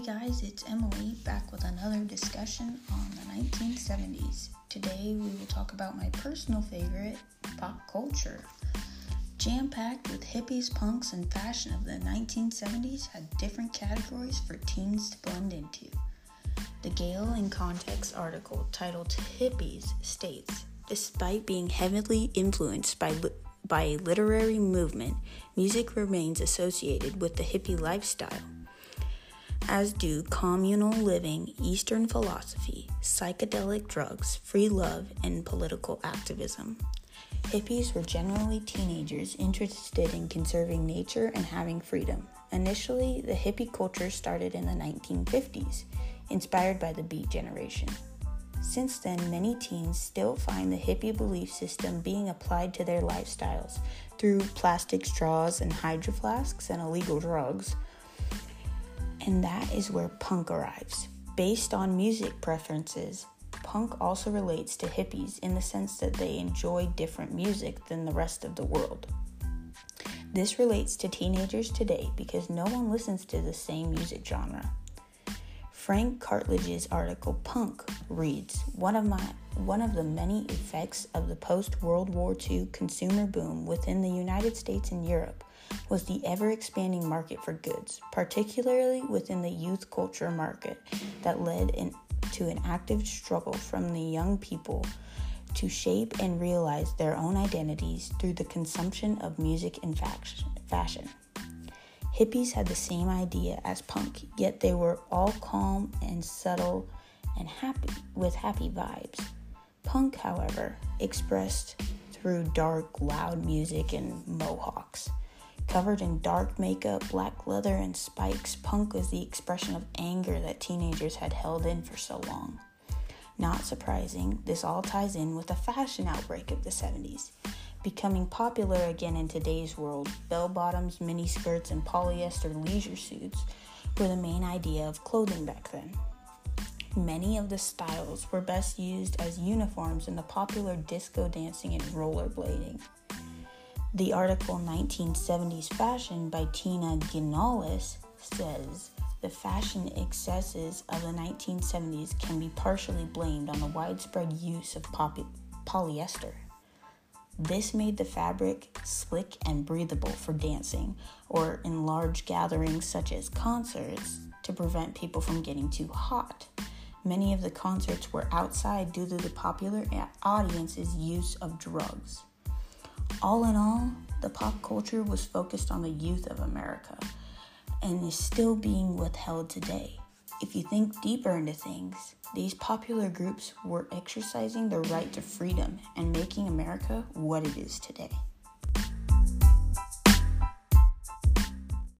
guys, it's Emily back with another discussion on the 1970s. Today we will talk about my personal favorite, pop culture. Jam packed with hippies, punks, and fashion of the 1970s had different categories for teens to blend into. The Gale in Context article titled Hippies states Despite being heavily influenced by, li- by a literary movement, music remains associated with the hippie lifestyle as do communal living, Eastern philosophy, psychedelic drugs, free love, and political activism. Hippies were generally teenagers interested in conserving nature and having freedom. Initially, the hippie culture started in the 1950s, inspired by the Beat Generation. Since then, many teens still find the hippie belief system being applied to their lifestyles through plastic straws and hydro flasks and illegal drugs and that is where punk arrives. Based on music preferences, punk also relates to hippies in the sense that they enjoy different music than the rest of the world. This relates to teenagers today because no one listens to the same music genre. Frank Cartledge's article Punk reads, one of my one of the many effects of the post-World War II consumer boom within the United States and Europe was the ever expanding market for goods, particularly within the youth culture market, that led in, to an active struggle from the young people to shape and realize their own identities through the consumption of music and fashion. Hippies had the same idea as punk, yet they were all calm and subtle and happy with happy vibes. Punk, however, expressed through dark, loud music and mohawks. Covered in dark makeup, black leather, and spikes, punk was the expression of anger that teenagers had held in for so long. Not surprising, this all ties in with the fashion outbreak of the 70s. Becoming popular again in today's world, bell bottoms, mini skirts, and polyester leisure suits were the main idea of clothing back then. Many of the styles were best used as uniforms in the popular disco dancing and rollerblading. The article 1970s Fashion by Tina Gianoulis says the fashion excesses of the 1970s can be partially blamed on the widespread use of poly- polyester. This made the fabric slick and breathable for dancing or in large gatherings such as concerts to prevent people from getting too hot. Many of the concerts were outside due to the popular audience's use of drugs. All in all, the pop culture was focused on the youth of America and is still being withheld today. If you think deeper into things, these popular groups were exercising their right to freedom and making America what it is today.